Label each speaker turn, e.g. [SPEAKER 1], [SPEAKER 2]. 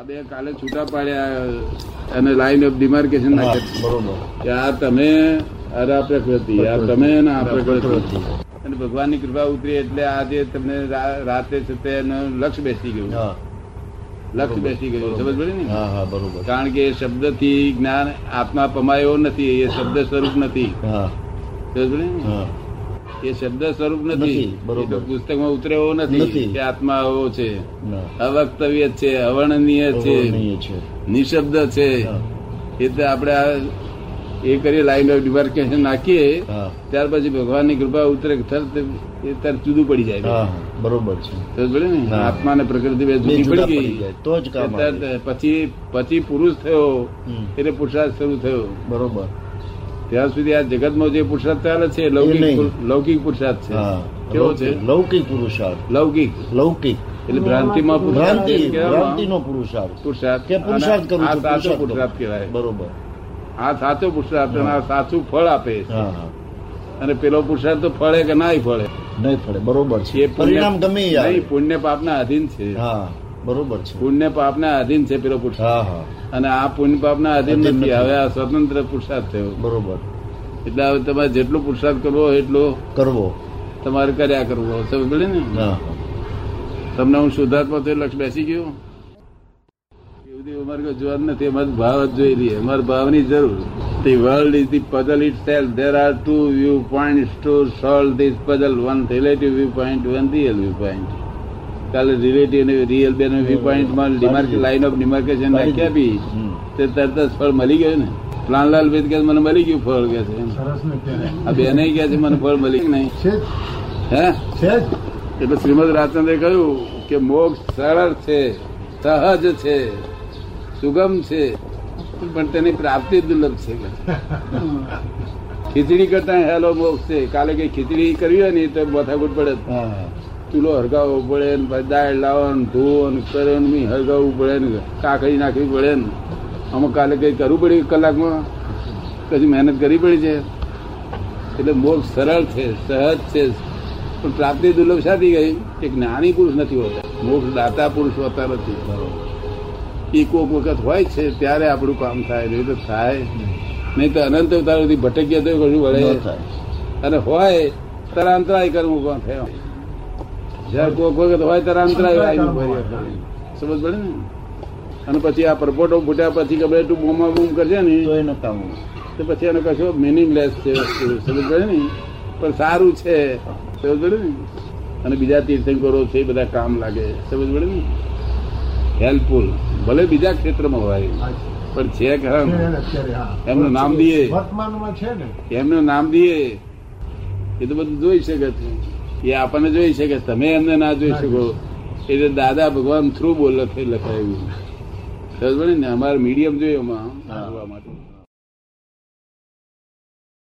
[SPEAKER 1] આ બે કાલે છૂટા પાડ્યા અને લાઈન ઓફ ડિમાર્કેશન નાખે
[SPEAKER 2] બરોબર.
[SPEAKER 1] કે આ તમે અરે આ પ્રકૃતિ આ તમે ને આ પ્રકૃતિ. અને ભગવાનની કૃપા ઉતરી એટલે આજે તમને રાતે છે તે એનું લક્ષ્ય બેસી ગયું.
[SPEAKER 2] લક્ષ
[SPEAKER 1] બેસી ગયું. સમજ પડે ને?
[SPEAKER 2] બરોબર.
[SPEAKER 1] કારણ કે એ શબ્દથી જ્ઞાન આત્મા પમાયો નથી એ શબ્દ સ્વરૂપ નથી. સમજ પડે ને? એ શબ્દ સ્વરૂપ નથી.
[SPEAKER 2] બરોબર.
[SPEAKER 1] પુસ્તકમાં ઉતરે એવો નથી. કે આત્મા આવો છે અવક્તવ્ય છે અવર્ણનીય છે નિશબ્દ છે. એટલે આપણે આ એ કરી લાઈન ઓફ ડિમાર્કેશન નાખીએ ત્યાર પછી ભગવાનની કૃપા ઉતરે એ તરત જુદું પડી જાય.
[SPEAKER 2] બરોબર છે.
[SPEAKER 1] તો ને આત્મા ને પ્રકૃતિ બે જુદી પડી ગઈ.
[SPEAKER 2] તો જ.
[SPEAKER 1] પછી પછી પુરુષ થયો એટલે પુરુષાર્થ શરૂ થયો.
[SPEAKER 2] બરોબર.
[SPEAKER 1] ત્યાં સુધી આ જગતમાં જે પુરુષાર્થ ચાલે છે લૌકિક લૌકિક પુરુષાર્થ છે.
[SPEAKER 2] હા.
[SPEAKER 1] કેવો છે?
[SPEAKER 2] લૌકિક- પુરુષાર્થ.
[SPEAKER 1] લૌકિક.
[SPEAKER 2] લૌકિક.
[SPEAKER 1] એટલે ભ્રાંતિમાં પુરુષાર્થ
[SPEAKER 2] ભ્રાંતિ ભ્રાંતિનો પુરુષાર્થ.
[SPEAKER 1] પુરુષાર્થ.
[SPEAKER 2] કે પુરુષાર્થ કરું
[SPEAKER 1] આ સાચો
[SPEAKER 2] પુરુષાર્થ
[SPEAKER 1] કહેવાય.
[SPEAKER 2] બરોબર.
[SPEAKER 1] આ સાચો પુરુષાર્થ અને આ સાચું ફળ આપે છે.
[SPEAKER 2] હા હા.
[SPEAKER 1] અને પેલો પુરુષાર્થ તો ફળે કે નાય ફળે?
[SPEAKER 2] નહીં ફળે. બરોબર છે.
[SPEAKER 1] એ
[SPEAKER 2] પરિણામ ગમે
[SPEAKER 1] નહીં પુણ્ય પાપના અધીન છે.
[SPEAKER 2] હા. બરોબર છે.
[SPEAKER 1] પુણ્ય પાપના આધીન છે પેલો પુરુષાર્થ અને આ પુણ્ય પાપ ના
[SPEAKER 2] અધીન
[SPEAKER 1] નથી. હવે આ સ્વતંત્ર પુરુષાર્થ થયો.
[SPEAKER 2] બરોબર.
[SPEAKER 1] એટલે હવે તમારે જેટલું પુરુષાર્થ કરવો એટલો
[SPEAKER 2] કરવો.
[SPEAKER 1] તમારે કર્યા કરવો. સમજ પડી ને? તમને હું શુદ્ધાત્મા થયો લક્ષ બેસી ગયો? એવી અમારે કોઈ જોવાનું નથી. અમારે ભાવ જ જોઈ રહી અમારે ભાવની જરૂર. The world is the puzzle itself. There are two viewpoints. To solve this puzzle. One. Relative viewpoint, one real viewpoint. કાલે રિલેટિવ અને રિયલ બે વ્યૂ પોઈન્ટમાં ડિમાર્ક લાઈન ઓફ ડિમાર્કેશન નાખી
[SPEAKER 2] આપી
[SPEAKER 1] તે તરત જ ફળ મળી ગયું ને. પ્લાનલાલ વેદ કે મને મળી ગયું ફળ કે છે આ બેને કે છે મને ફળ મળી નહીં. હે? એટલે શ્રીમદ રાજચંદ્રે કહ્યું કે મોક્ષ સરળ છે સહજ છે સુગમ છે. પણ તેની પ્રાપ્તિ દુર્લભ છે ખીચડી કરતા હેલો મોક્ષ છે. કાલે કઈ ખીચડી કરવી હોય ને તો માથાકૂટ પડે.
[SPEAKER 2] હા.
[SPEAKER 1] ચૂલો હરગાવવો પડે ને દાળ લાવવાનું ધોવાનું કરે ને બી હરગાવવું પડે ને કાકડી નાખવી પડે ને. આમાં કાલે કઈ કરવું પડ્યું કલાકમાં? પછી મહેનત કરવી પડી છે. એટલે મોક્ષ સરળ છે સહજ છે. પણ પ્રાપ્તિ દુર્લભ સાથી ગઈ? કે જ્ઞાની પુરુષ નથી હોતા. મોક્ષ દાતા પુરુષ હોતા નથી. એ કોક વખત હોય છે ત્યારે આપણું કામ થાય. નહીં તો થાય. નહીં તો અનંત અવતાર સુધી ભટક્યા તો કશું વળે.
[SPEAKER 2] થાય.
[SPEAKER 1] અને હોય તરાંતરાય કરવું કોણ થયો? જયારે કોક વખત હોય તારા અંતરાય આવી સમજ પડે ને? અને પછી આ પરપોટો ફૂટ્યા પછી ગમે તું બોમા બૂમ કરશે ને
[SPEAKER 2] તો એ નકામું
[SPEAKER 1] તો પછી એનો કશો મિનિંગલેસ છે સમજ પડે ને? પણ સારું છે. સમજ પડે ને? અને બીજા તીર્થંકરો છે એ બધા કામ લાગે. સમજ પડે ને? હેલ્પફુલ. ભલે બીજા ક્ષેત્રમાં હોય પણ છે ખરા એમનું નામ દઈએ
[SPEAKER 3] ને.
[SPEAKER 1] એમનું નામ દઈએ એ તો બધું જોઈ શકે છે. એ આપણને જોઈ શકે તમે એમને ના જોઈ શકો. એટલે દાદા ભગવાન થ્રુ બોલ લખાયું. સમજ ને અમારે મીડિયમ જોઈએ એમાં. માટે.